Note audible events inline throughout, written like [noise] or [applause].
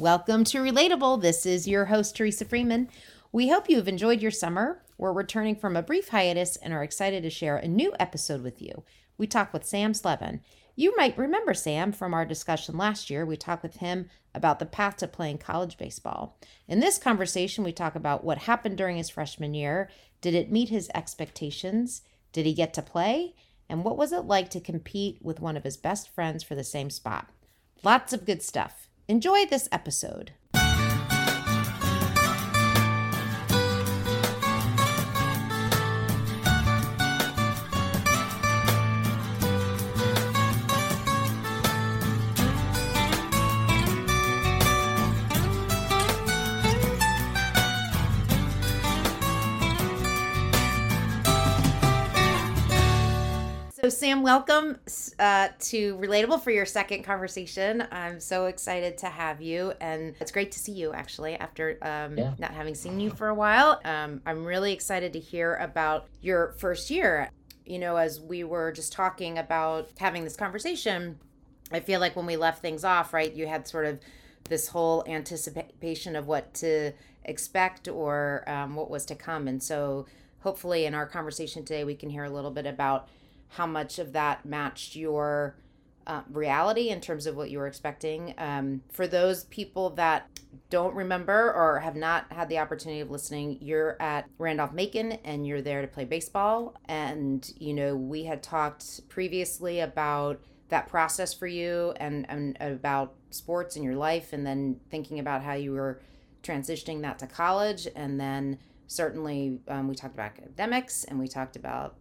Welcome to Relatable. This is your host, Teresa Freeman. We hope you have enjoyed your summer. We're returning from a brief hiatus and are excited to share a new episode with you. We talk with Sam Slevin. You might remember Sam from our discussion last year. We talked with him about the path to playing college baseball. In this conversation, we talk about what happened during his freshman year. Did it meet his expectations? Did he get to play? And what was it like to compete with one of his best friends for the same spot? Lots of good stuff. Enjoy this episode. Sam, welcome uh, to Relatable for your second conversation. I'm so excited to have you, and it's great to see you actually after um, Yeah. not having seen you for a while. Um, I'm really excited to hear about your first year. You know, as we were just talking about having this conversation, I feel like when we left things off, right, you had sort of this whole anticipation of what to expect or um, what was to come. And so hopefully in our conversation today, we can hear a little bit about how much of that matched your uh, reality in terms of what you were expecting. Um, for those people that don't remember or have not had the opportunity of listening, you're at Randolph Macon and you're there to play baseball. And, you know, we had talked previously about that process for you and, and about sports in your life and then thinking about how you were transitioning that to college and then certainly um, we talked about academics and we talked about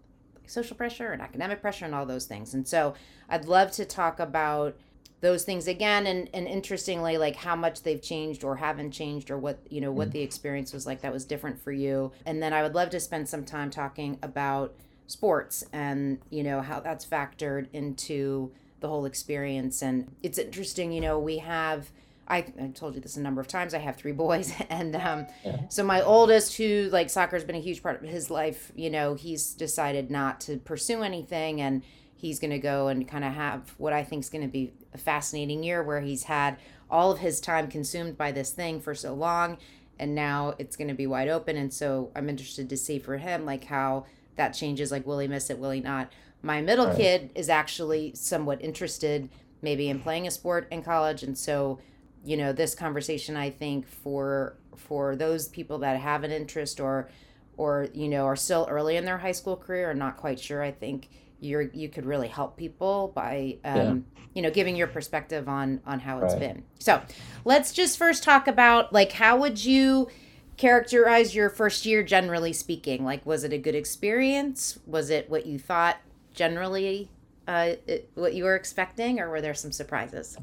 social pressure and academic pressure and all those things. And so i'd love to talk about those things again and, and interestingly like how much they've changed or haven't changed or what you know what mm. the experience was like that was different for you. And then i would love to spend some time talking about sports and you know how that's factored into the whole experience. And it's interesting you know we have I, I told you this a number of times. I have three boys, [laughs] and um, Yeah. so my oldest, who like soccer has been a huge part of his life, you know, he's decided not to pursue anything, and he's going to go and kind of have what I think is going to be a fascinating year, where he's had all of his time consumed by this thing for so long, and now it's going to be wide open. And so I'm interested to see for him like how that changes. Like, will he miss it? Will he not? My middle Right. kid is actually somewhat interested, maybe in playing a sport in college, and so you know this conversation i think for for those people that have an interest or or you know are still early in their high school career and not quite sure i think you're you could really help people by um you know giving your perspective on on how it's Right. been. So let's just first talk about like how would you characterize your first year generally speaking? Like was it a good experience? Was it what you thought generally uh it, what you were expecting or were there some surprises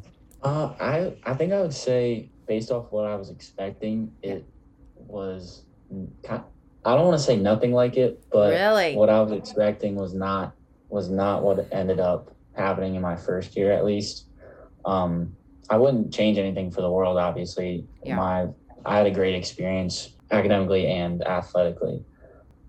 Uh, I I think I would say based off what I was expecting, it was. Kind I don't want to say nothing like it, but really what I was expecting was not was not what ended up happening in my first year, at least. Um, I wouldn't change anything for the world. Obviously, Yeah. my I had a great experience academically and athletically,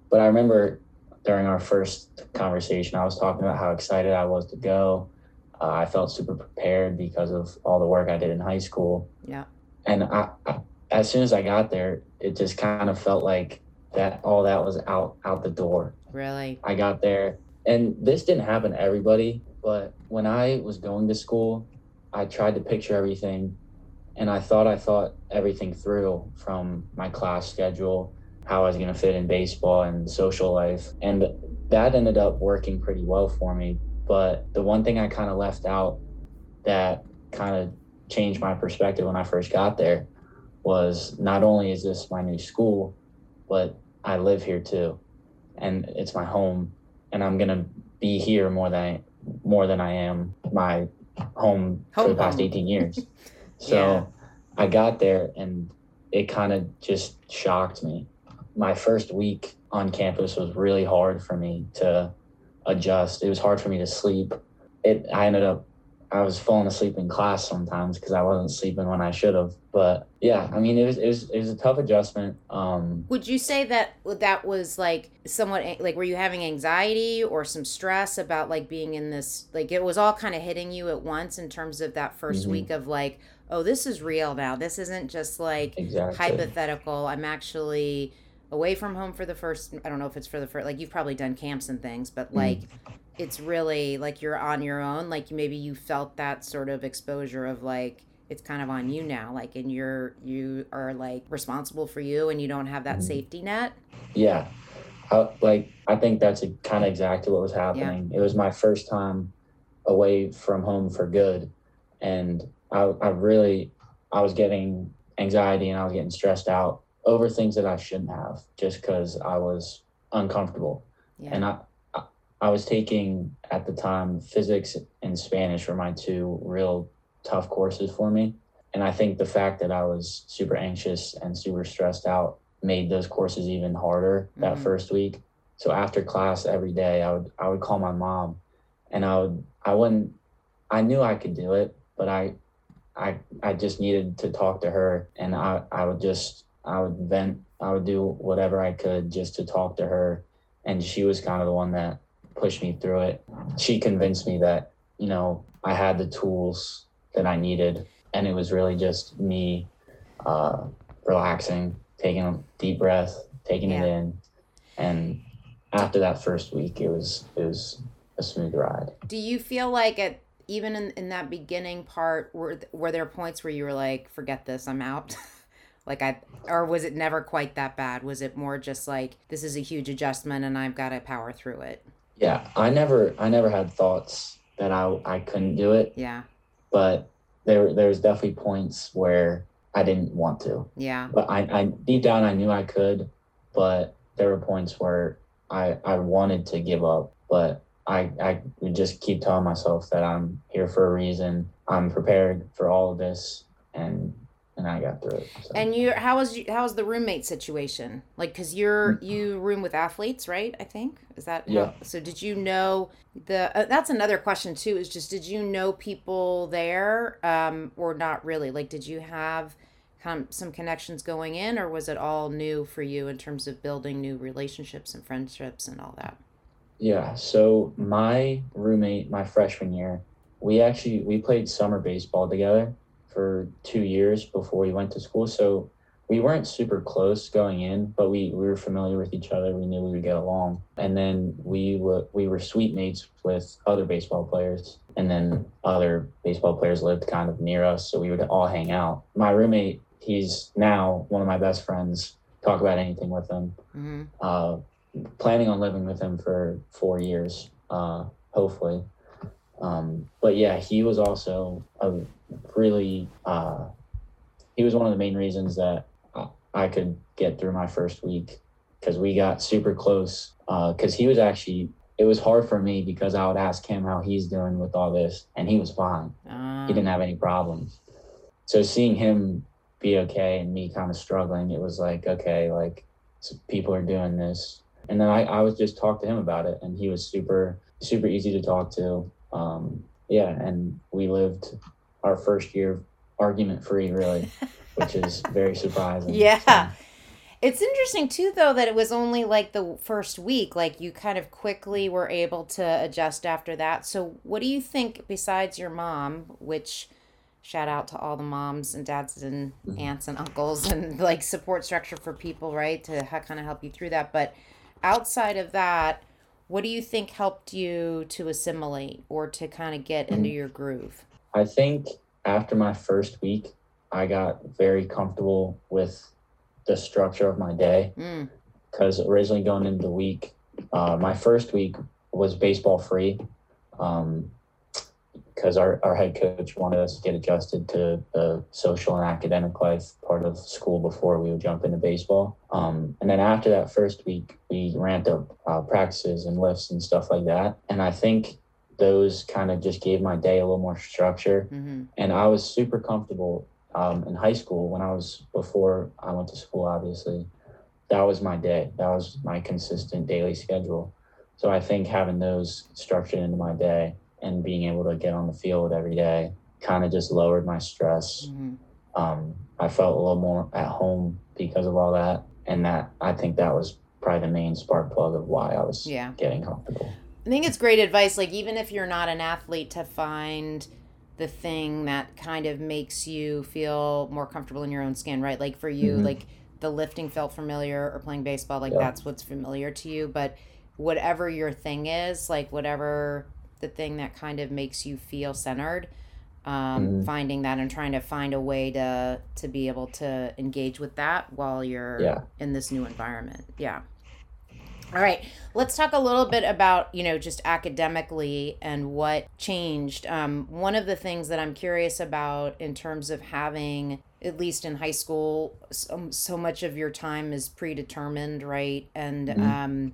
but I remember during our first conversation, I was talking about how excited I was to go. Uh, I felt super prepared because of all the work I did in high school. Yeah. And I, I, as soon as I got there, it just kind of felt like that all that was out out the door. really I got there, and this didn't happen to everybody, but when I was going to school, I tried to picture everything, and I thought I thought everything through from my class schedule, how I was going to fit in baseball and social life, and that ended up working pretty well for me. But the one thing I kind of left out that kind of changed my perspective when I first got there was not only is this my new school, but I live here too, and it's my home, and I'm gonna be here more than I, more than I am my home, for the past home. 18 years. [laughs] So Yeah. I got there, and it kind of just shocked me. My first week on campus was really hard for me to adjust. It was hard for me to sleep. It I ended up I was falling asleep in class sometimes because I wasn't sleeping when I should have. But yeah, I mean it was it was it was a tough adjustment. Um, Would you say that that was like somewhat like were you having anxiety or some stress about like being in this like it was all kind of hitting you at once in terms of that 1st Mhm. week of like oh, this is real now. This isn't just like exactly. hypothetical. I'm actually away from home for the first I don't know if it's for the first like you've probably done camps and things, but Mm. like it's really like you're on your own. Like maybe you felt that sort of exposure of like it's kind of on you now. Like and you're you are like responsible for you and you don't have that Mhm. safety net. Yeah. I, like I think that's kind of exactly what was happening. It was my first time away from home for good, and I, I really I was getting anxiety and I was getting stressed out over things that I shouldn't have just because I was uncomfortable. Yeah. And I, I I was taking at the time physics and Spanish were my two real tough courses for me. And I think the fact that I was super anxious and super stressed out made those courses even harder that Mhm. first week. So after class every day I would I would call my mom and I would I wouldn't I knew I could do it, but I I I just needed to talk to her and I, I would just I would vent I would do whatever I could just to talk to her. And she was kind of the one that pushed me through it. She convinced me that, you know, I had the tools that I needed. And it was really just me uh, relaxing, taking a deep breath, taking it in. And after that first week it was it was a smooth ride. Do you feel like it even in, in that beginning part were were there points where you were like forget this I'm out [laughs] like I or was it never quite that bad? Was it more just like this is a huge adjustment and I've got to power through it? Yeah, I never I never had thoughts that I I couldn't do it, yeah. But there there's definitely points where I didn't want to. yeah. But I, I deep down I knew I could, but there were points where I I wanted to give up, but I I would just keep telling myself that I'm here for a reason. I'm prepared for all of this and and I got through it. So. and you how was you, how was the roommate situation like because you're you room with athletes right I think is that how- Yeah. so did you know the uh, that's another question too is just did you know people there um or not really like did you have kind of some connections going in or was it all new for you in terms of building new relationships and friendships and all that Yeah, so my roommate, my freshman year, we actually we played summer baseball together for two years before we went to school. So we weren't super close going in, but we, we were familiar with each other. We knew we would get along. And then we were we were suite mates with other baseball players. And then other baseball players lived kind of near us, so we would all hang out. My roommate, he's now one of my best friends. Talk about anything with him mm-hmm. uh, planning on living with him for four years, uh, hopefully. Um, but yeah, he was also a really, uh, he was one of the main reasons that I- could get through my first week because we got super close. Because he was actually, it was hard for me because I would ask him how he's doing with all this, and he was fine Uh, he didn't have any problems. So seeing him be okay and me kind of struggling, it was like, okay, like s people are doing this. And then I, I was just talk to him about it and he was super, super easy to talk to. Um, yeah. And we lived our first year argument free really, [laughs] which is very surprising. Yeah. So, It's interesting too, though, that it was only like the first week. Like you kind of quickly were able to adjust after that. So, what do you think, besides your mom, which shout out to all the moms and dads and Mhm. aunts and uncles and like support structure for people, right, to kind of help you through that. But outside of that, what do you think helped you to assimilate or to kind of get into your groove? I think after my first week, I got very comfortable with the structure of my day. Mm, because originally going into the week, uh, my first week was baseball free, because our, our head coach wanted us to get adjusted to the social and academic life part of school before we would jump into baseball. Um, and then after that first week, we ramped up uh, practices and lifts and stuff like that. And I think those kind of just gave my day a little more structure hmm and I was super comfortable um, in high school when I was before I went to school. Obviously, that was my day. That was my consistent daily schedule. So I think having those structured into my day and being able to get on the field every day kind of just lowered my stress. hmm Um, I felt a little more at home because of all that, and that I think that was probably the main spark plug of why I was Yeah. getting comfortable. I think it's great advice. Like even if you're not an athlete, to find the thing that kind of makes you feel more comfortable in your own skin, right? Like for you, mm-hmm. like the lifting felt familiar or playing baseball, like yeah. that's what's familiar to you. But whatever your thing is, like whatever the thing that kind of makes you feel centered, um, mm-hmm. finding that and trying to find a way to to be able to engage with that while you're yeah. in this new environment. Yeah. All right, let's talk a little bit about, you know, just academically and what changed. Um, one of the things that I'm curious about in terms of having, at least in high school, so, so much of your time is predetermined, right? And, mm-hmm. um,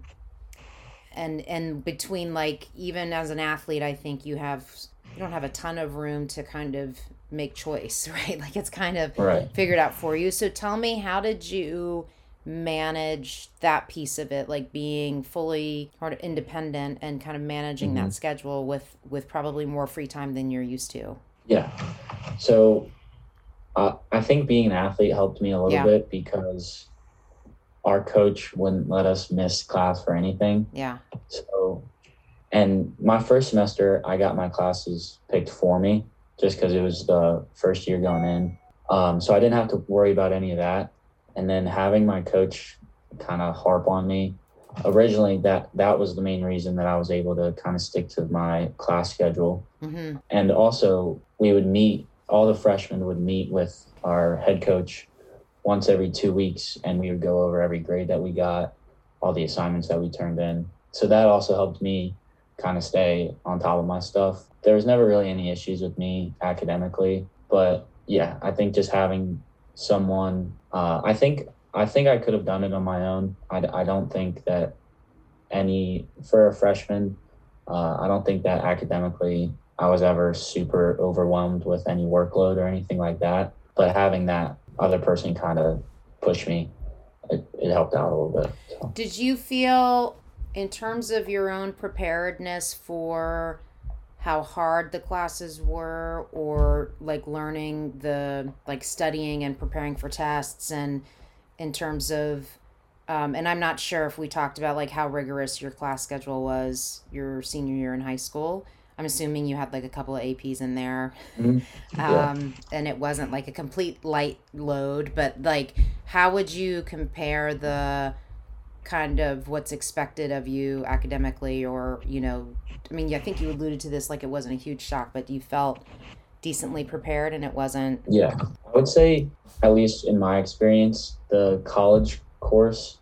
and, and between like, even as an athlete, I think you have, you don't have a ton of room to kind of make choice, [laughs] right? Like it's kind of right. figured out for you. So tell me, how did you, manage that piece of it like being fully independent and kind of managing mm-hmm. that schedule with with probably more free time than you're used to yeah so uh, i think being an athlete helped me a little yeah. bit because our coach wouldn't let us miss class for anything. Yeah. So and my first semester i got my classes picked for me just because it was the first year going in. Um, so i didn't have to worry about any of that. And then having my coach kind of harp on me originally that that was the main reason that i was able to kind of stick to my class schedule. Mm-hmm. and also we would meet all the freshmen would meet with our head coach once every two weeks and we would go over every grade that we got all the assignments that we turned in so that also helped me kind of stay on top of my stuff there was never really any issues with me academically but yeah i think just having someone. Uh, I think I think I could have done it on my own. I, I don't think that any for a freshman. Uh, I don't think that academically I was ever super overwhelmed with any workload or anything like that. But having that other person kind of pushed me, it, it helped out a little bit. So. Did you feel, in terms of your own preparedness for how hard the classes were or like learning the like studying and preparing for tests and in terms of um, and i'm not sure if we talked about like how rigorous your class schedule was your senior year in high school i'm assuming you had like a couple of aps in there mm-hmm. [laughs] yeah. um, and it wasn't like a complete light load but like how would you compare the kind of what's expected of you academically or you know i mean i think you alluded to this like it wasn't a huge shock but you felt decently prepared and it wasn't yeah i would say at least in my experience the college course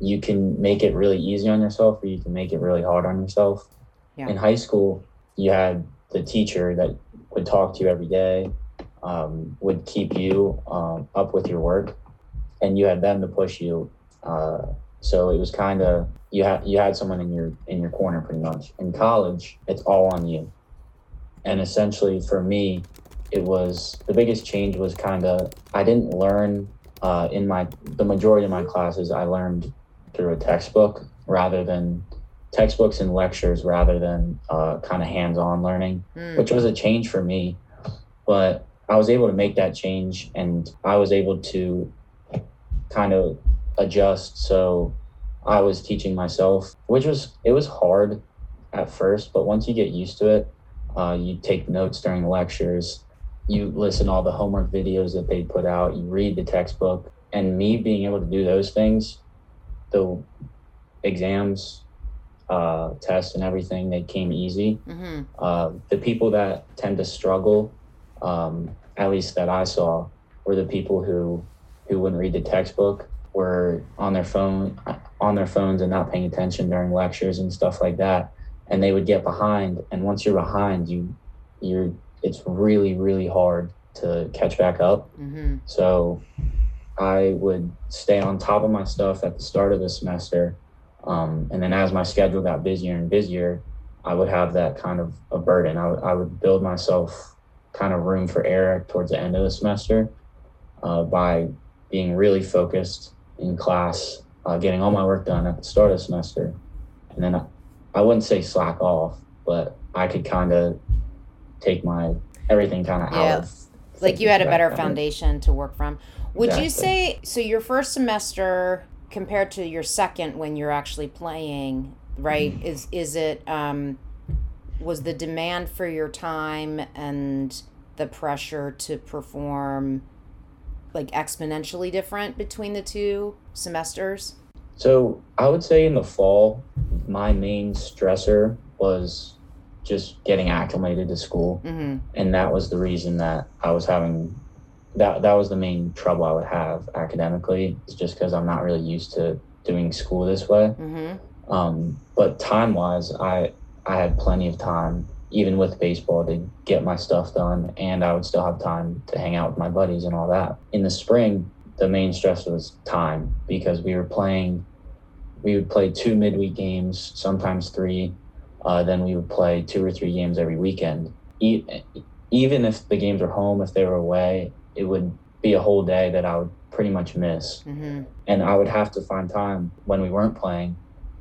you can make it really easy on yourself or you can make it really hard on yourself yeah. in high school you had the teacher that would talk to you every day um, would keep you um, up with your work and you had them to push you uh, so it was kind of you had you had someone in your in your corner pretty much. In college, it's all on you. And essentially for me, it was the biggest change was kind of I didn't learn uh, in my the majority of my classes I learned through a textbook rather than textbooks and lectures rather than uh, kind of hands-on learning, mm. which was a change for me. But I was able to make that change, and I was able to kind of adjust. So I was teaching myself, which was it was hard at first, but once you get used to it, uh, you take notes during lectures, you listen all the homework videos that they put out, you read the textbook, and me being able to do those things, the exams, uh, tests, and everything, they came easy. Mm-hmm. Uh, the people that tend to struggle, um, at least that I saw, were the people who who wouldn't read the textbook were on their phone on their phones and not paying attention during lectures and stuff like that and they would get behind and once you're behind you you're it's really really hard to catch back up mm-hmm. so i would stay on top of my stuff at the start of the semester um, and then as my schedule got busier and busier i would have that kind of a burden I, w- I would build myself kind of room for error towards the end of the semester uh, by being really focused in class, uh, getting all my work done at the start of the semester. And then I, I wouldn't say slack off, but I could kind of take my everything kind of yeah. out like you had a better foundation to work from. Would exactly. you say so your first semester compared to your second when you're actually playing, right? Mm-hmm. Is is it um was the demand for your time and the pressure to perform like exponentially different between the two semesters? So I would say in the fall, my main stressor was just getting acclimated to school, Mm-hmm. and that was the reason that I was having that. That was the main trouble I would have academically. It's just because I'm not really used to doing school this way. Mm-hmm. Um, but time wise, I I had plenty of time, even with baseball, to get my stuff done, and I would still have time to hang out with my buddies and all that. In the spring, the main stress was time because we were playing. We would play two midweek games, sometimes three. Uh, then we would play two or three games every weekend. E- even if the games were home, if they were away, it would be a whole day that I would pretty much miss Mm-hmm. and I would have to find time when we weren't playing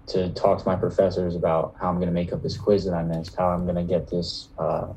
to talk to my professors about how I'm going to make up this quiz that I missed, how I'm going to get this uh,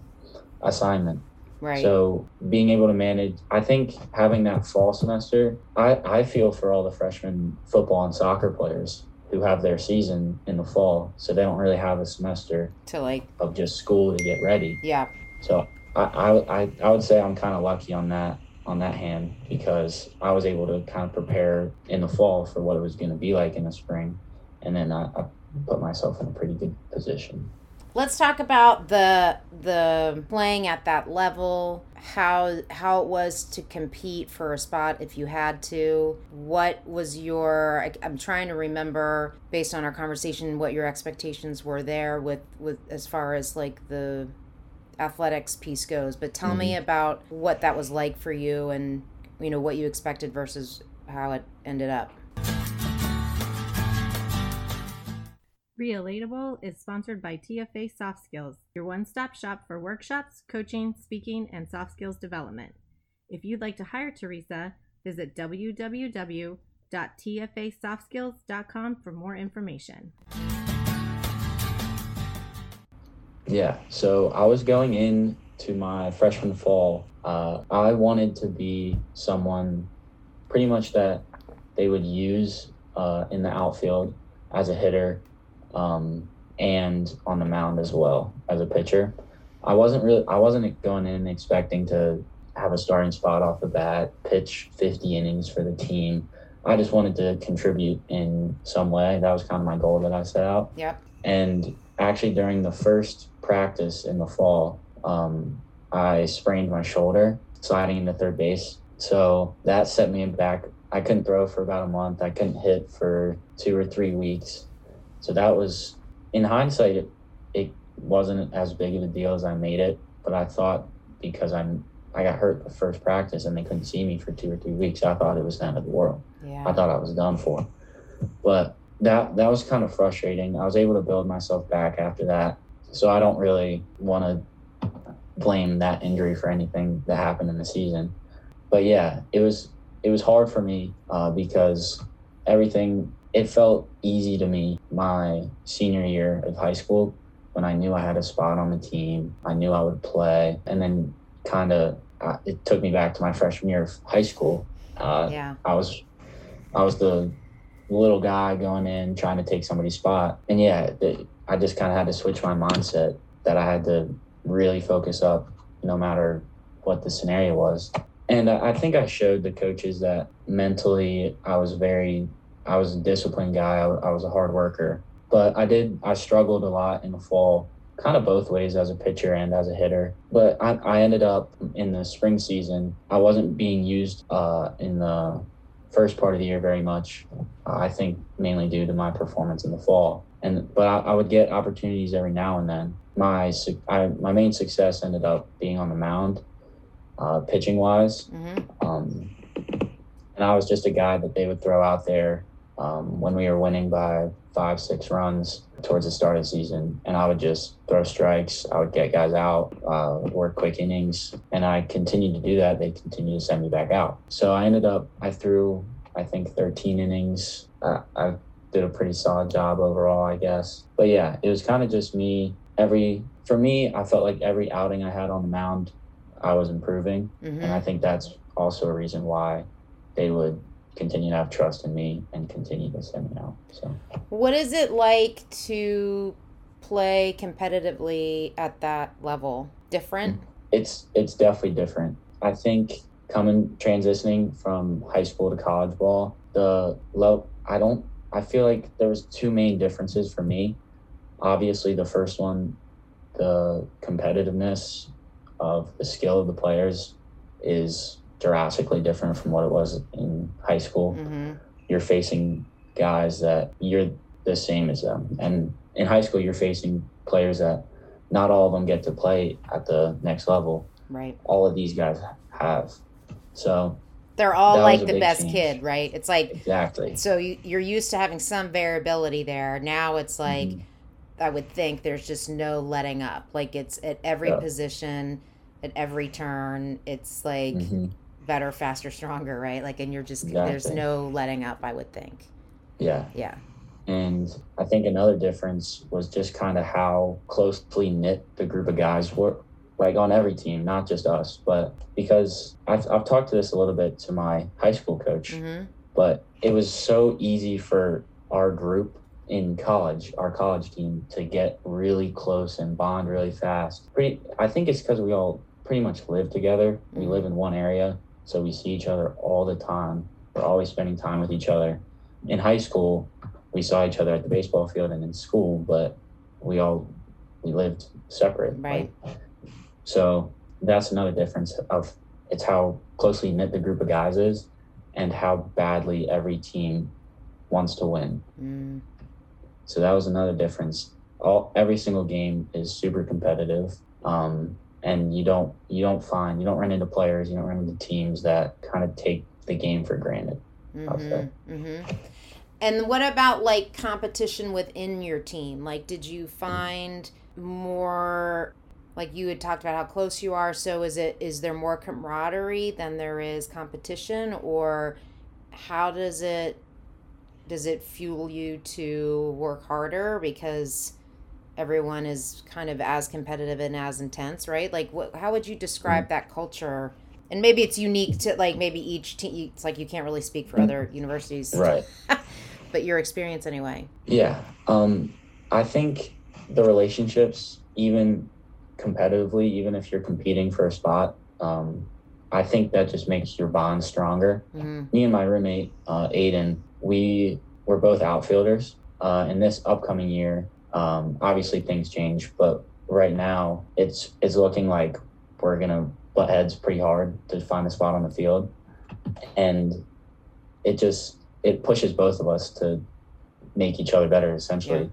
assignment. Right. So being able to manage, I think having that fall semester, I, I feel for all the freshman football and soccer players who have their season in the fall, so they don't really have a semester to like, of just school to get ready. yeah. So I, I, I, I would say I'm kind of lucky on that on that hand because I was able to kind of prepare in the fall for what it was going to be like in the spring, and then I, I put myself in a pretty good position. Let's talk about the the playing at that level, how how it was to compete for a spot if you had to. What was your I'm trying to remember based on our conversation what your expectations were there with with as far as like the athletics piece goes, but tell me mm-hmm. about what that was like for you and you know what you expected versus how it ended up. Relatable is sponsored by TFA Soft Skills, your one stop shop for workshops, coaching, speaking, and soft skills development. If you'd like to hire Teresa, visit www.tfasoftskills.com for more information. Yeah. So I was going in to my freshman fall. Uh, I wanted to be someone pretty much that they would use uh, in the outfield as a hitter um, and on the mound as well as a pitcher. I wasn't really I wasn't going in expecting to have a starting spot off the bat, pitch 50 innings for the team. I just wanted to contribute in some way. That was kind of my goal that I set out. Yep. And actually, during the first practice in the fall, um, I sprained my shoulder sliding into third base. So that set me back. I couldn't throw for about a month. I couldn't hit for two or three weeks. So that was, in hindsight, it, it wasn't as big of a deal as I made it. But I thought because I'm I got hurt the first practice and they couldn't see me for two or three weeks, I thought it was the end of the world. Yeah. I thought I was done for. But that that was kind of frustrating. I was able to build myself back after that. So I don't really want to blame that injury for anything that happened in the season. But yeah, it was it was hard for me uh, because everything it felt easy to me my senior year of high school when I knew I had a spot on the team. I knew I would play, and then kind of uh, it took me back to my freshman year of high school. Uh, yeah. I was I was the little guy going in trying to take somebody's spot, and yeah, the, I just kind of had to switch my mindset that I had to really focus up, no matter what the scenario was. And I, I think I showed the coaches that mentally I was very, I was a disciplined guy. I, I was a hard worker, but I did I struggled a lot in the fall kind of both ways as a pitcher and as a hitter. But I, I ended up in the spring season, I wasn't being used uh, in the first part of the year very much. Uh, I think mainly due to my performance in the fall. And but I, I would get opportunities every now and then. My I, my main success ended up being on the mound, uh, pitching wise. Mm-hmm. Um, and I was just a guy that they would throw out there um, when we were winning by five, six runs towards the start of the season. And I would just throw strikes. I would get guys out, uh, work quick innings. And I continued to do that. They continued to send me back out. So I ended up, I threw, I think, 13 innings. Uh, I did a pretty solid job overall, I guess. But yeah, it was kind of just me. Every, for me, I felt like every outing I had on the mound, I was improving. Mm-hmm. And I think that's also a reason why they would continue to have trust in me and continue to send me out. So What is it like to play competitively at that level? Different? Mm. It's it's definitely different. I think coming transitioning from high school to college ball, the low I don't I feel like there was two main differences for me. Obviously the first one, the competitiveness of the skill of the players is drastically different from what it was in high school. Mm-hmm. You're facing guys that you're the same as them. And in high school, you're facing players that not all of them get to play at the next level. Right. All of these guys have. So They're all like the best change. kid, right? It's like exactly. so you, you're used to having some variability there. Now it's like Mhm. I would think there's just no letting up. Like it's at every Yeah. position, at every turn. It's like Mhm. Better, faster, stronger, right? Like, and you're just there's no letting up. I would think. Yeah. Yeah. And I think another difference was just kind of how closely knit the group of guys were, like on every team, not just us, but because I've, I've talked to this a little bit to my high school coach, Mm-hmm. but it was so easy for our group in college, our college team, to get really close and bond really fast. Pretty, I think it's because we all pretty much live together. We Mhm. live in one area, so we see each other all the time. We're always spending time with each other. In high school, we saw each other at the baseball field and in school, but we all we lived separate. Right. Like, so that's another difference of it's how closely knit the group of guys is and how badly every team wants to win. Mm. So that was another difference. All every single game is super competitive. Um, and you don't you don't find you don't run into players, you don't run into teams that kind of take the game for granted. Mm-hmm. Mm-hmm. And what about like competition within your team? Like, did you find more? Like you had talked about how close you are. So is it is there more camaraderie than there is competition, or how does it does it fuel you to work harder because everyone is kind of as competitive and as intense, right? Like, what? How would you describe that culture? And maybe it's unique to like maybe each team. It's like you can't really speak for other universities, Right. [laughs] but your experience anyway. Yeah. Um, I think the relationships, even competitively, even if you're competing for a spot, um, I think that just makes your bond stronger. Mm-hmm. Me and my roommate, uh, Aiden, we were both outfielders. Uh, in this upcoming year, um, obviously things change, but right now it's it's looking like we're gonna butt heads pretty hard to find a spot on the field, and it just it pushes both of us to make each other better essentially.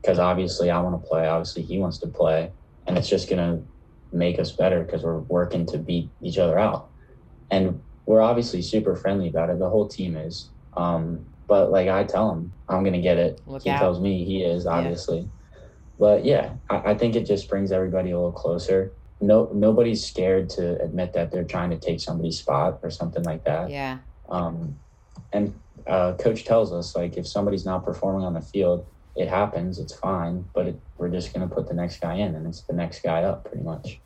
Because obviously i want to play obviously he wants to play and it's just going to make us better because we're working to beat each other out. And we're obviously super friendly about it. The whole team is. Um, but like i tell him i'm going to get it Look he out. tells me he is obviously but yeah I, I think it just brings everybody a little closer no nobody's scared to admit that they're trying to take somebody's spot or something like that Yeah. um, and uh, coach tells us like if somebody's not performing on the field, it happens. It's fine, but it, we're just gonna put the next guy in, and it's the next guy up pretty much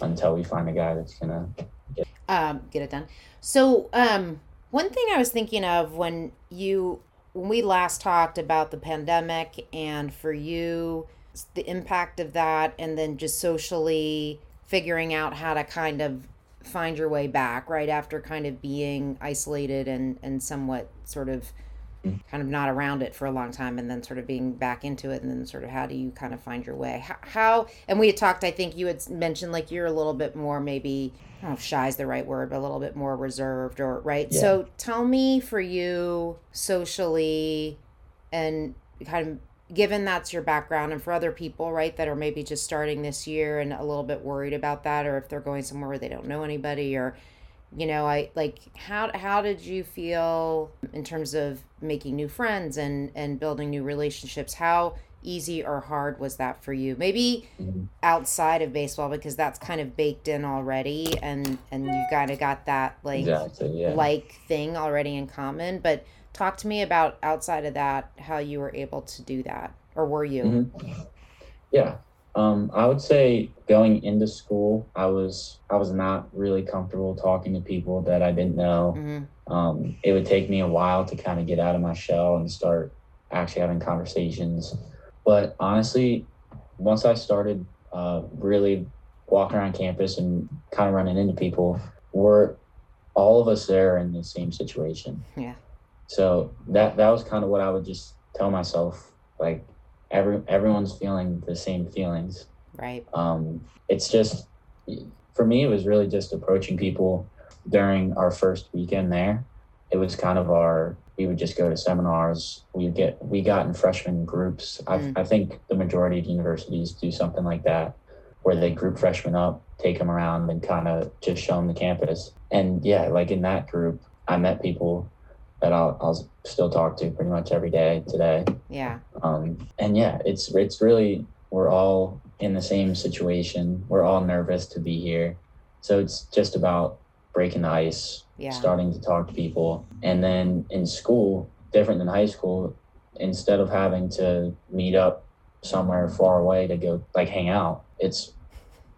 until we find a guy that's gonna. get, um, get it done. So, um, one thing I was thinking of when you when we last talked about the pandemic and for you the impact of that, and then just socially figuring out how to kind of find your way back right after kind of being isolated and and somewhat sort of. Mm-hmm. kind of not around it for a long time and then sort of being back into it and then sort of how do you kind of find your way? How, how and we had talked i think you had mentioned like you're a little bit more maybe i don't know if shy is the right word but a little bit more reserved or right? Yeah. so tell me for you socially and kind of given that's your background and for other people right that are maybe just starting this year and a little bit worried about that or if they're going somewhere where they don't know anybody or you know i like how how did you feel in terms of making new friends and and building new relationships how easy or hard was that for you maybe Mhm. outside of baseball because that's kind of baked in already and and you kind of got that like exactly. Yeah. like thing already in common but talk to me about outside of that how you were able to do that or were you Mhm. Yeah. Um, I would say going into school, I was I was not really comfortable talking to people that I didn't know. Mhm. Um, it would take me a while to kind of get out of my shell and start actually having conversations. But honestly, once I started uh, really walking around campus and kind of running into people, we're all of us there in the same situation. Yeah. So that that was kind of what I would just tell myself, like every everyone's feeling the same feelings. Right. Um, it's just for me, it was really just approaching people during our first weekend there. It was kind of our we would just go to seminars. We would get we got in freshman groups. Mm. I, I think the majority of universities do something like that, where they group freshmen up, take them around, and kind of just show them the campus. And yeah, like in that group, I met people that I'll, I'll still talk to pretty much every day today. Yeah. Um, and yeah, it's it's really we're all in the same situation. We're all nervous to be here, so it's just about breaking the ice, Yeah. starting to talk to people, and then in school, different than high school, instead of having to meet up somewhere far away to go like hang out, it's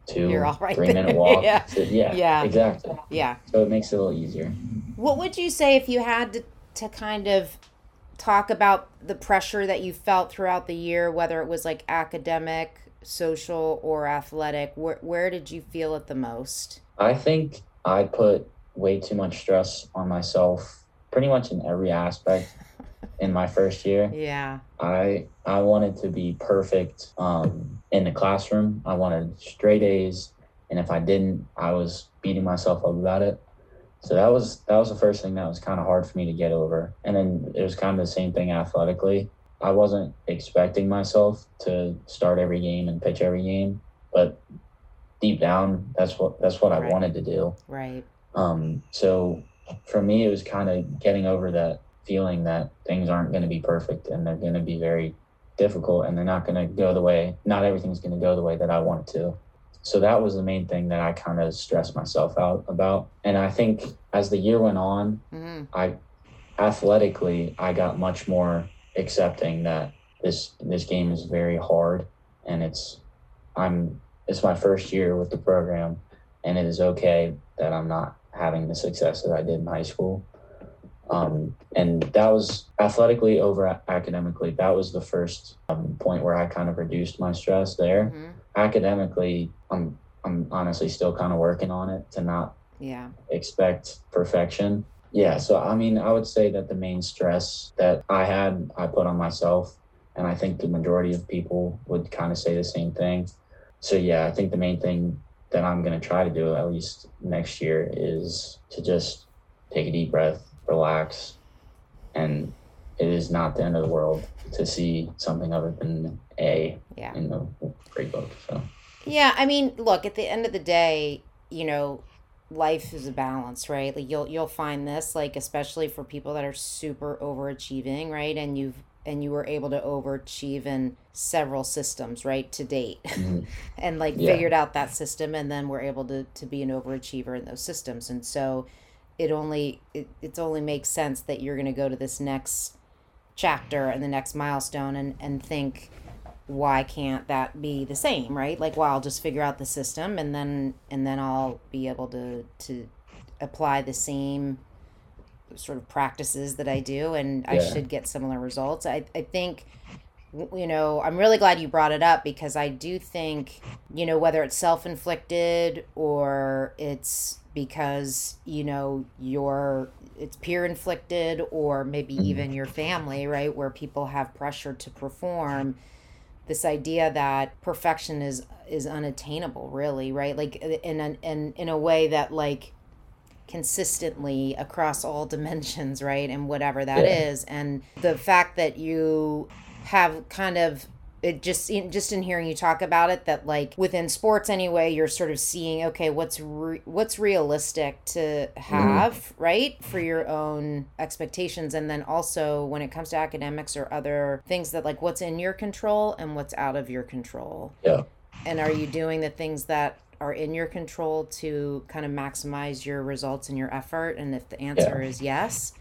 two You're all right three minute [laughs] walk. Yeah. So, yeah, Yeah. exactly. Yeah. So it makes it a little easier. What would you say if you had to, to kind of talk about the pressure that you felt throughout the year, whether it was like academic, social, or athletic? Where, where did you feel it the most? I think I put way too much stress on myself pretty much in every aspect in my first year. Yeah. I I wanted to be perfect um, in the classroom. I wanted straight A's, and if I didn't, I was beating myself up about it. So that was that was the first thing that was kind of hard for me to get over. And then it was kind of the same thing athletically. I wasn't expecting myself to start every game and pitch every game, but deep down, that's what that's what I wanted to do. Right. Um, so for me, it was kind of getting over that feeling that things aren't going to be perfect and they're going to be very difficult and they're not going to go the way, not everything's going to go the way that I want it to. So that was the main thing that I kind of stressed myself out about. And I think as the year went on, hmm I athletically, I got much more accepting that this this game is very hard and it's I'm it's my first year with the program and it is okay that I'm not having the success that I did in high school. Um, and that was athletically over academically. That was the first um, point where I kind of reduced my stress there. hmm Academically, I'm I'm honestly still kind of working on it to not Yeah. expect perfection. Yeah, so I mean, I would say that the main stress that I had, I put on myself, and I think the majority of people would kind of say the same thing. So yeah, I think the main thing that I'm going to try to do at least next year is to just take a deep breath, relax, and it is not the end of the world to see something other than A Yeah. in the grade book. So Yeah, I mean, look, at the end of the day, you know, life is a balance, right? Like you'll you'll find this like especially for people that are super overachieving, right? And you've and you were able to overachieve in several systems, right, to date. mhm, [laughs] and like Yeah. figured out that system and then we're able to to be an overachiever in those systems. And so it only it, it's only makes sense that you're going to go to this next chapter and the next milestone and and think why can't that be the same right? Like well i'll just figure out the system and then and then i'll be able to to apply the same sort of practices that i do and i should get similar results. I i think you know i'm really glad you brought it up because i do think you know whether it's self-inflicted or it's because you know you're it's peer inflicted or maybe Mhm. even your family right where people have pressure to perform this idea that perfection is is unattainable really right like in an in in a way that like consistently across all [laughs] dimensions right and whatever that is, Yeah. and the fact that you have kind of it just in, just in hearing you talk about it that like within sports anyway you're sort of seeing okay what's re- what's realistic to have mm-hmm. right for your own expectations. And then also when it comes to academics or other things that like what's in your control and what's out of your control. Yeah. and are you doing the things that are in your control to kind of maximize your results and your effort? And if the answer is yes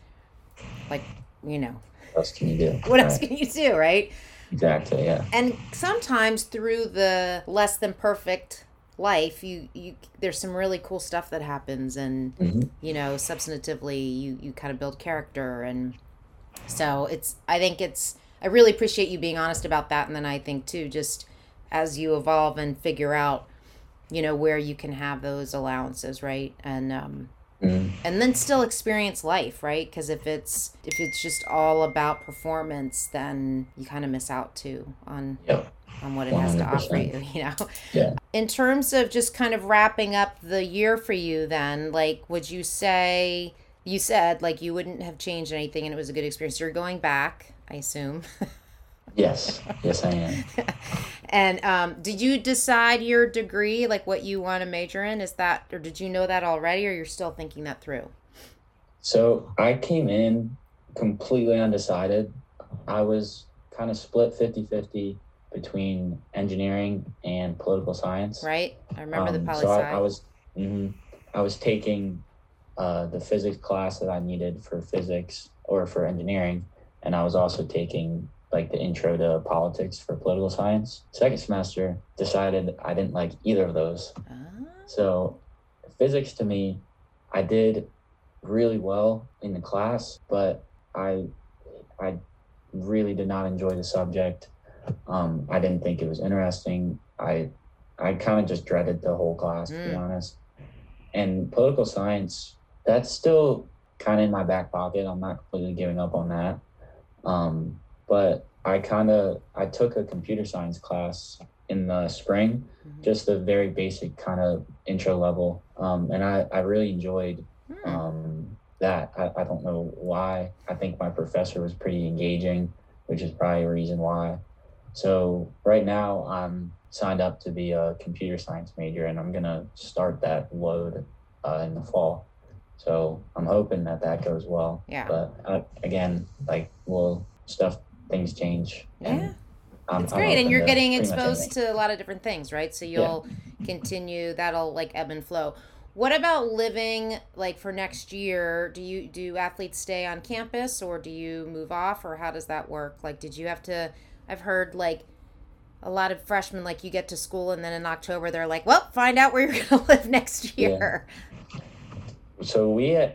like you know else can you do? [laughs] what else can you do right Exactly. Yeah. and sometimes through the less than perfect life you you there's some really cool stuff that happens and hmm you know substantively you you kind of build character and so it's i think it's i really appreciate you being honest about that and then i think too just as you evolve and figure out, you know, where you can have those allowances, right? And um, Mhm. and then still experience life, right? Because if it's if it's just all about performance, then you kind of miss out too on Yep. on what it has to offer you. [laughs] You know. Yeah. In terms of just kind of wrapping up the year for you, then, like, would you say you said like you wouldn't have changed anything and it was a good experience? You're going back, I assume. [laughs] Yes. Yes, I am. [laughs] and um, did you decide your degree, like what you want to major in? Is that, or did you know that already, or you're still thinking that through? So I came in completely undecided. I was kind of split 50 50 between engineering and political science. Right? I remember the Um, poli so. I, I was mhm. I was taking uh, the physics class that I needed for physics or for engineering, and I was also taking like the intro to politics for political science. Second semester, decided I didn't like either of those. Ah, So physics to me, I did really well in the class, but I I really did not enjoy the subject. Um, I didn't think it was interesting. I I kind of just dreaded the whole class to be Mm. honest. And political science, that's still kind of in my back pocket. I'm not completely giving up on that. Um, but I kind of I took a computer science class in the spring Mhm. just a very basic kind of intro level. Um, and I, I really enjoyed hmm. um, that. I, I don't know why. I think my professor was pretty engaging, which is probably a reason why. So right now I'm signed up to be a computer science major and I'm going to start that load uh, in the fall. So I'm hoping that that goes well. Yeah. But uh, again, like, well, stuff, things change. and Yeah. Um, I'm- It's great, and you're getting exposed to a lot of different things, right? So you'll continue. That'll like ebb and flow. What about living like for next year? Do you do athletes stay on campus or do you move off or how does that work? Like, did you have to? I've heard like a lot of freshmen like you get to school and then in October they're like, well, find out where [laughs] you're gonna live next Yeah. year. so we uh,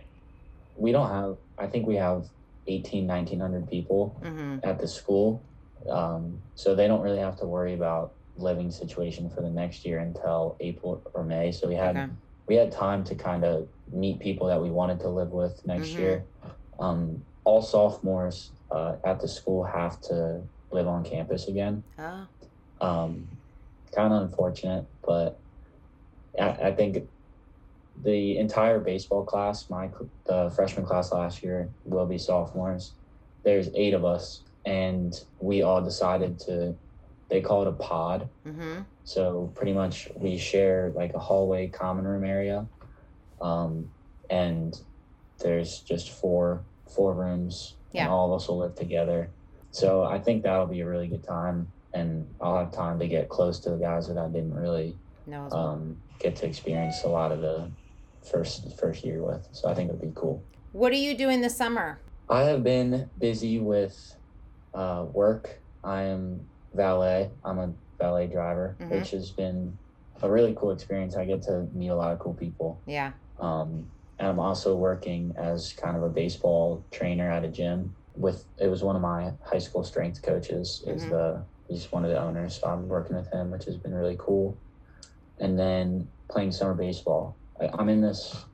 we don't have i think we have 18 1900 people hmm at the school. Um, so they don't really have to worry about living situation for the next year until april or may. So we had Okay. we had time to kind of meet people that we wanted to live with next Mhm. year. Um, all sophomores uh, at the school have to live on campus again. Oh, um, kind of unfortunate, but I, I think the entire baseball class, my the freshman class last year, will be sophomores. There's eight of us, and we all decided to. They call it a pod, mm-hmm. so pretty much we share like a hallway common room area, um, and there's just four four rooms, Yeah. and all of us will live together. So I think that'll be a really good time, and I'll have time to get close to the guys that I didn't really No, well. um, get to experience a lot of the first first year with. So I think it'd be cool. what are you doing this summer? I have been busy with uh, work. I am valet. I'm a valet driver, Mhm. which has been a really cool experience. I get to meet a lot of cool people. Yeah. Um, and I'm also working as kind of a baseball trainer at a gym. With it was one of my high school strength coaches is Mhm. the he's one of the owners, so I'm working with him, which has been really cool. And then playing summer baseball. I'm in this.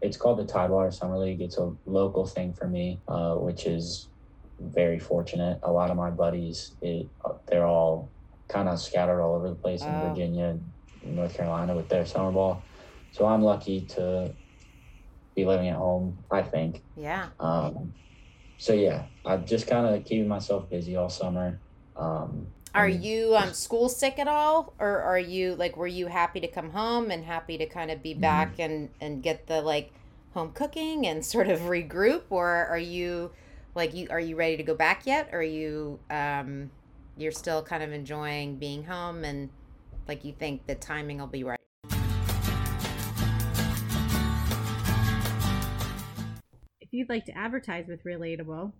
It's called the Tidewater Summer League. It's a local thing for me, uh, which is very fortunate. A lot of my buddies, it, they're all kind of scattered all over the place in Oh. Virginia and North Carolina with their summer ball. So I'm lucky to be living at home, I think. Yeah. Um, so yeah, I'm just kind of keeping myself busy all summer. Um, Are you um school sick at all, or are you like were you happy to come home and happy to kind of be back and and get the like home cooking and [laughs] sort of regroup, or are you like you are you ready to go back yet, or are you um you're still kind of enjoying being home and like you think the timing will be right? If you'd like to advertise with Relatable,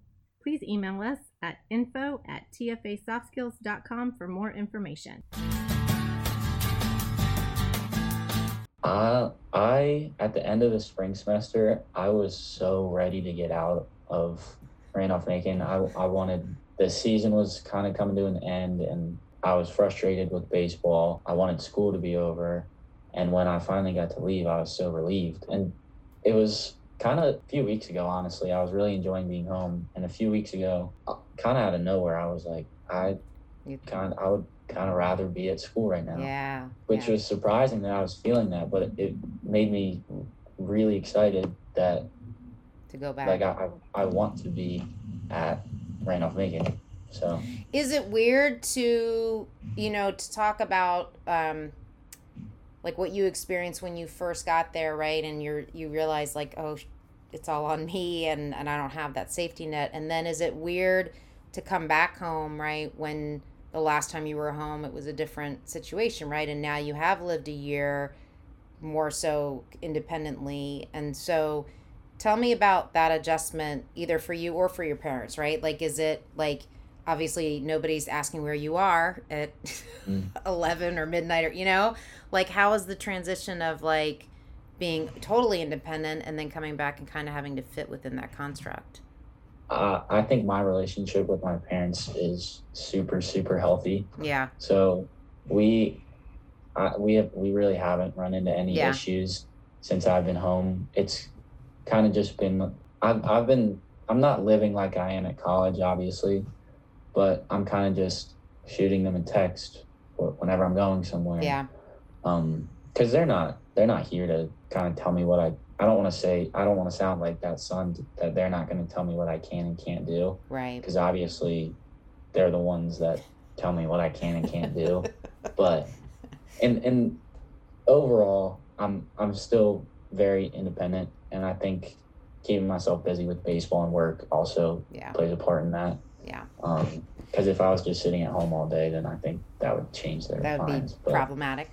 please email us at info at tfasoftskills.com for more information. Uh, I at the end of the spring semester, I was so ready to get out of Randolph Macon. I I wanted the season was kind of coming to an end, and I was frustrated with baseball. I wanted school to be over. And when I finally got to leave, I was so relieved. And it was kind of a few weeks ago, honestly. I was really enjoying being home. And a few weeks ago, kind of out of nowhere, I was like, I kind I would kind of rather be at school right now. Yeah. Which yeah. was surprising that I was feeling that, but it, it made me really excited that to go back. Like I, I, I want to be at Randolph Macon. So is it weird to you know to talk about um like what you experienced when you first got there, right? And you're you realize like oh it's all on me and and I don't have that safety net. And then is it weird to come back home, right? When the last time you were home it was a different situation, right? And now you have lived a year more so independently. And so tell me about that adjustment either for you or for your parents, right? Like is it like obviously nobody's asking where you are at mm. [laughs] 11 or midnight or you know like how is the transition of like being totally independent and then coming back and kind of having to fit within that construct uh, i think my relationship with my parents is super super healthy yeah so we I, we have we really haven't run into any yeah. issues since i've been home it's kind of just been I've, I've been i'm not living like i am at college obviously but I'm kind of just shooting them a text whenever I'm going somewhere. Yeah. Um, because they're not they're not here to kind of tell me what I I don't want to say I don't want to sound like that son that they're not going to tell me what I can and can't do. Right. Because obviously, they're the ones that tell me what I can and can't do. [laughs] but and and overall, I'm I'm still very independent, and I think keeping myself busy with baseball and work also yeah. plays a part in that. Yeah. Um, because if I was just sitting at home all day, then I think that would change their that would minds. be but, problematic.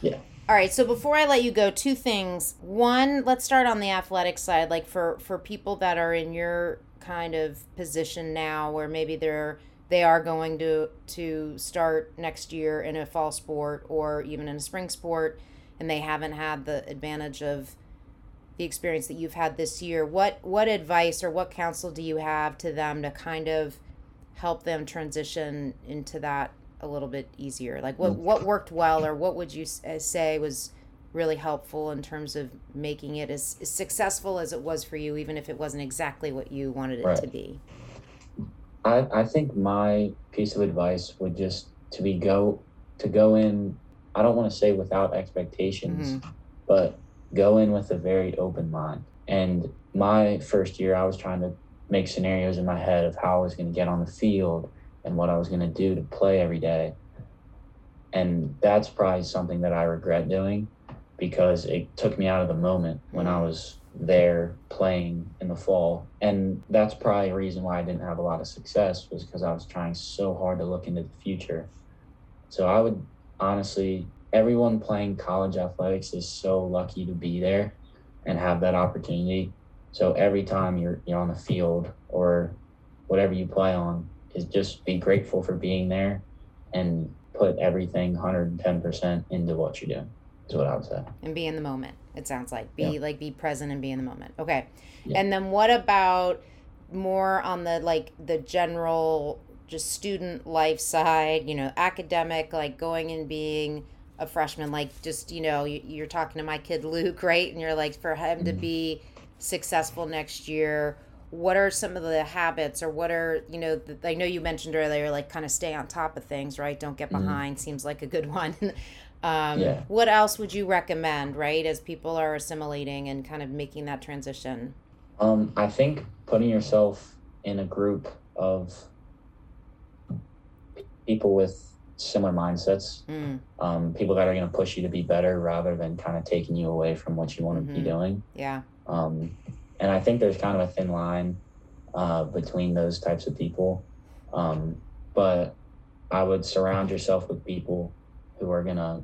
Yeah. All right. So before I let you go, two things. One, let's start on the athletic side. Like for for people that are in your kind of position now, where maybe they're they are going to to start next year in a fall sport or even in a spring sport, and they haven't had the advantage of the experience that you've had this year. What what advice or what counsel do you have to them to kind of help them transition into that a little bit easier? Like what what worked well, or what would you uh, say was really helpful in terms of making it as, as successful as it was for you, even if it wasn't exactly what you wanted it right. to be? I I think my piece of advice would just to be go to go in. I don't want to say without expectations, mm-hmm. but go in with a very open mind. And my first year, I was trying to make scenarios in my head of how I was going to get on the field and what I was going to do to play every day. And that's probably something that I regret doing because it took me out of the moment when I was there playing in the fall. And that's probably a reason why I didn't have a lot of success was because I was trying so hard to look into the future. So I would honestly, everyone playing college athletics is so lucky to be there and have that opportunity so every time you're you're on the field or whatever you play on, is just be grateful for being there and put everything 110% into what you do. Is what I would say. And be in the moment. It sounds like be yeah. like be present and be in the moment. Okay. Yeah. And then what about more on the like the general just student life side, you know, academic, like going and being a freshman, like just, you know, you, are talking to my kid Luke, right? And you're like, for him mm-hmm. to be successful next year what are some of the habits or what are you know the, i know you mentioned earlier like kind of stay on top of things right don't get mm-hmm. behind mm-hmm. seems like a good [laughs] one um, yeah. what else would you recommend right as people are assimilating and kind of making that transition um, i think putting yourself in a group of people with similar mindsets mm. um, people that are going to push you to be better rather than kind of taking you away from what you want to mm-hmm. be doing yeah um, and I think there's kind of a thin line uh, between those types of people. Um, but I would surround yourself with people who are going to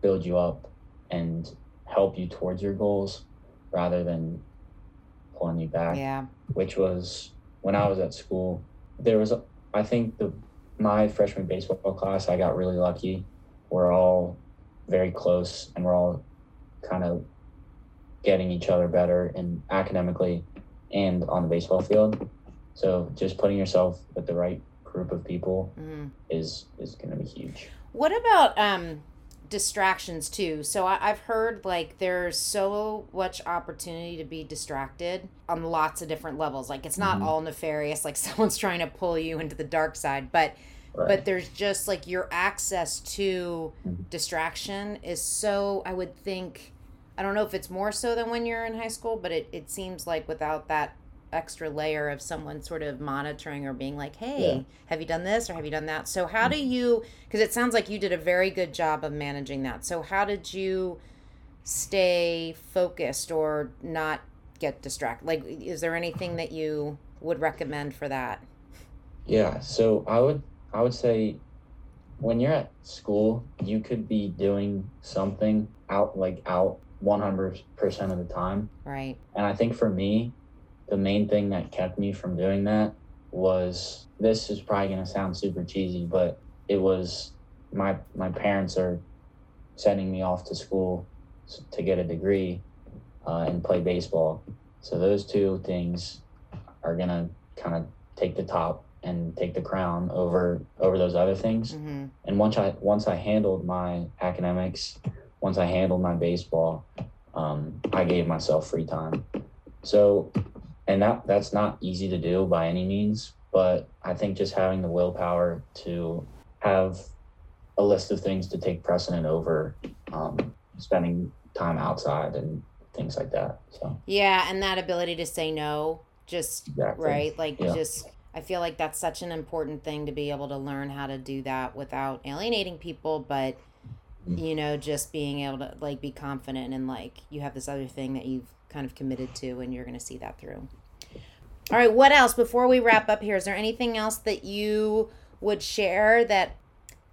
build you up and help you towards your goals rather than pulling you back. Yeah. Which was when I was at school, there was, I think the, my freshman baseball class, I got really lucky. We're all very close and we're all kind of getting each other better and academically and on the baseball field. So just putting yourself with the right group of people mm-hmm. is is going to be huge. What about um distractions too? So I, I've heard like there's so much opportunity to be distracted on lots of different levels. Like it's not mm-hmm. all nefarious, like [laughs] someone's trying to pull you into the dark side, but Right. but there's just like your access to mm-hmm. distraction is so i would think i don't know if it's more so than when you're in high school but it, it seems like without that extra layer of someone sort of monitoring or being like, hey, yeah. have you done this or have you done that? So, how mm. do you, because it sounds like you did a very good job of managing that. So, how did you stay focused or not get distracted? Like, is there anything that you would recommend for that? Yeah. So, I would, I would say when you're at school, you could be doing something out, like out 100% of the time. Right. And I think for me, the main thing that kept me from doing that was this is probably going to sound super cheesy, but it was my my parents are sending me off to school to get a degree uh, and play baseball. So those two things are gonna kind of take the top and take the crown over over those other things. Mm-hmm. And once I once I handled my academics, once I handled my baseball, um, I gave myself free time. So and that that's not easy to do by any means but i think just having the willpower to have a list of things to take precedent over um, spending time outside and things like that so yeah and that ability to say no just exactly. right like yeah. just i feel like that's such an important thing to be able to learn how to do that without alienating people but. You know just being able to like be confident and like you have this other thing that you've kind of committed to and you're going to see that through all right, what else before we wrap up here? Is there anything else that you would share that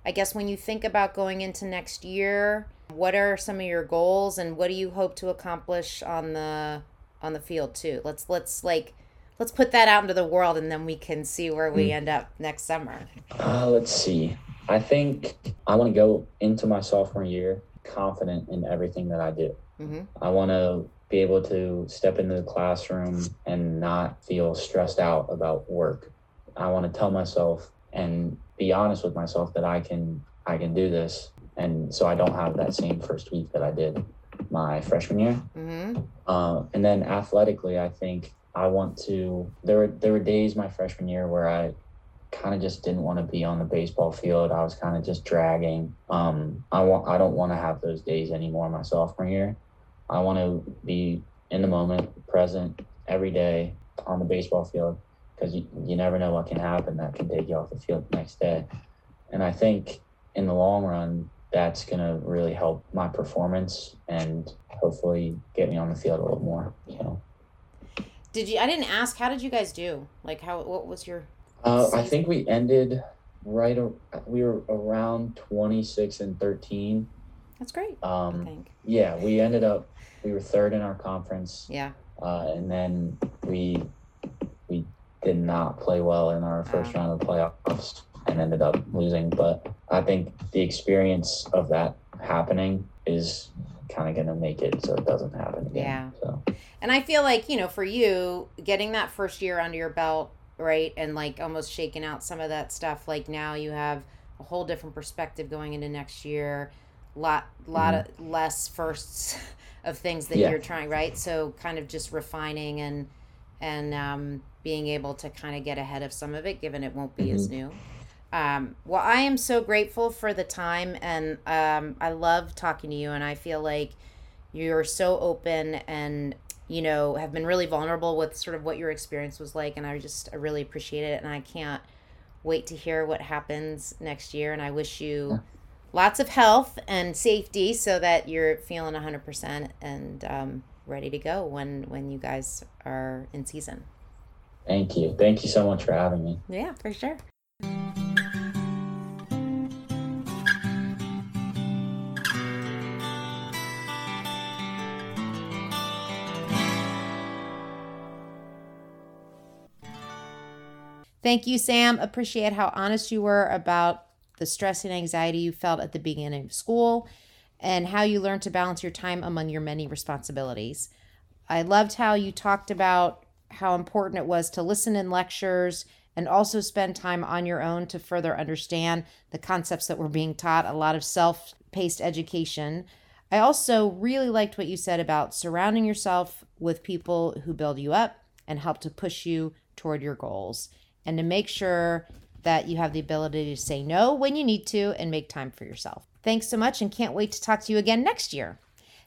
I guess when you think about going into next year, what are some of your goals and what do you hope to accomplish on the on the field too? Let's let's like let's put that out into the world and then we can see where we hmm. end up next summer. Uh, let's see. I think I want to go into my sophomore year confident in everything that I do. Mm-hmm. I want to be able to step into the classroom and not feel stressed out about work. I want to tell myself and be honest with myself that I can I can do this, and so I don't have that same first week that I did my freshman year. Mm-hmm. Uh, and then athletically, I think I want to. There were there were days my freshman year where I kind of just didn't want to be on the baseball field. I was kind of just dragging. Um, I want I don't want to have those days anymore my sophomore year. I want to be in the moment, present every day on the baseball field because you, you never know what can happen that can take you off the field the next day. And I think in the long run, that's going to really help my performance and hopefully get me on the field a little more, you know. Did you, I didn't ask, how did you guys do? Like, how, what was your. Uh, I think we ended right, we were around 26 and 13. That's great. Um, yeah, we ended up we were third in our conference. Yeah. Uh, and then we we did not play well in our first round of the playoffs and ended up losing. But I think the experience of that happening is kind of going to make it so it doesn't happen again. Yeah. So. And I feel like, you know, for you, getting that first year under your belt, right, and like almost shaking out some of that stuff, like now you have a whole different perspective going into next year. Lot, lot mm-hmm. of less firsts [laughs] of things that yeah. you're trying, right? So kind of just refining and and um, being able to kind of get ahead of some of it, given it won't be mm-hmm. as new. Um, well, I am so grateful for the time, and um, I love talking to you, and I feel like you're so open and you know have been really vulnerable with sort of what your experience was like, and I just I really appreciate it, and I can't wait to hear what happens next year, and I wish you. Yeah. lots of health and safety so that you're feeling 100% and um, ready to go when when you guys are in season. Thank you. Thank you so much for having me. Yeah for sure Thank you, Sam. Appreciate how honest you were about the stress and anxiety you felt at the beginning of school, and how you learned to balance your time among your many responsibilities. I loved how you talked about how important it was to listen in lectures and also spend time on your own to further understand the concepts that were being taught, a lot of self paced education. I also really liked what you said about surrounding yourself with people who build you up and help to push you toward your goals and to make sure that you have the ability to say no when you need to and make time for yourself. Thanks so much and can't wait to talk to you again next year.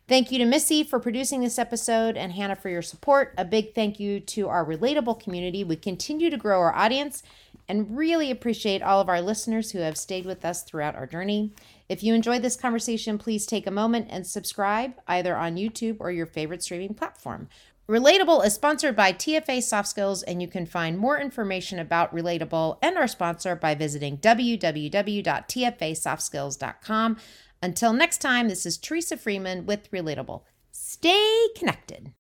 Thank you to Missy for producing this episode and Hannah for your support. A big thank you to our relatable community. We continue to grow our audience and really appreciate all of our listeners who have stayed with us throughout our journey. If you enjoyed this conversation, please take a moment and subscribe either on YouTube or your favorite streaming platform. Relatable is sponsored by TFA Soft Skills, and you can find more information about Relatable and our sponsor by visiting www.tfasoftskills.com. Until next time, this is Teresa Freeman with Relatable. Stay connected.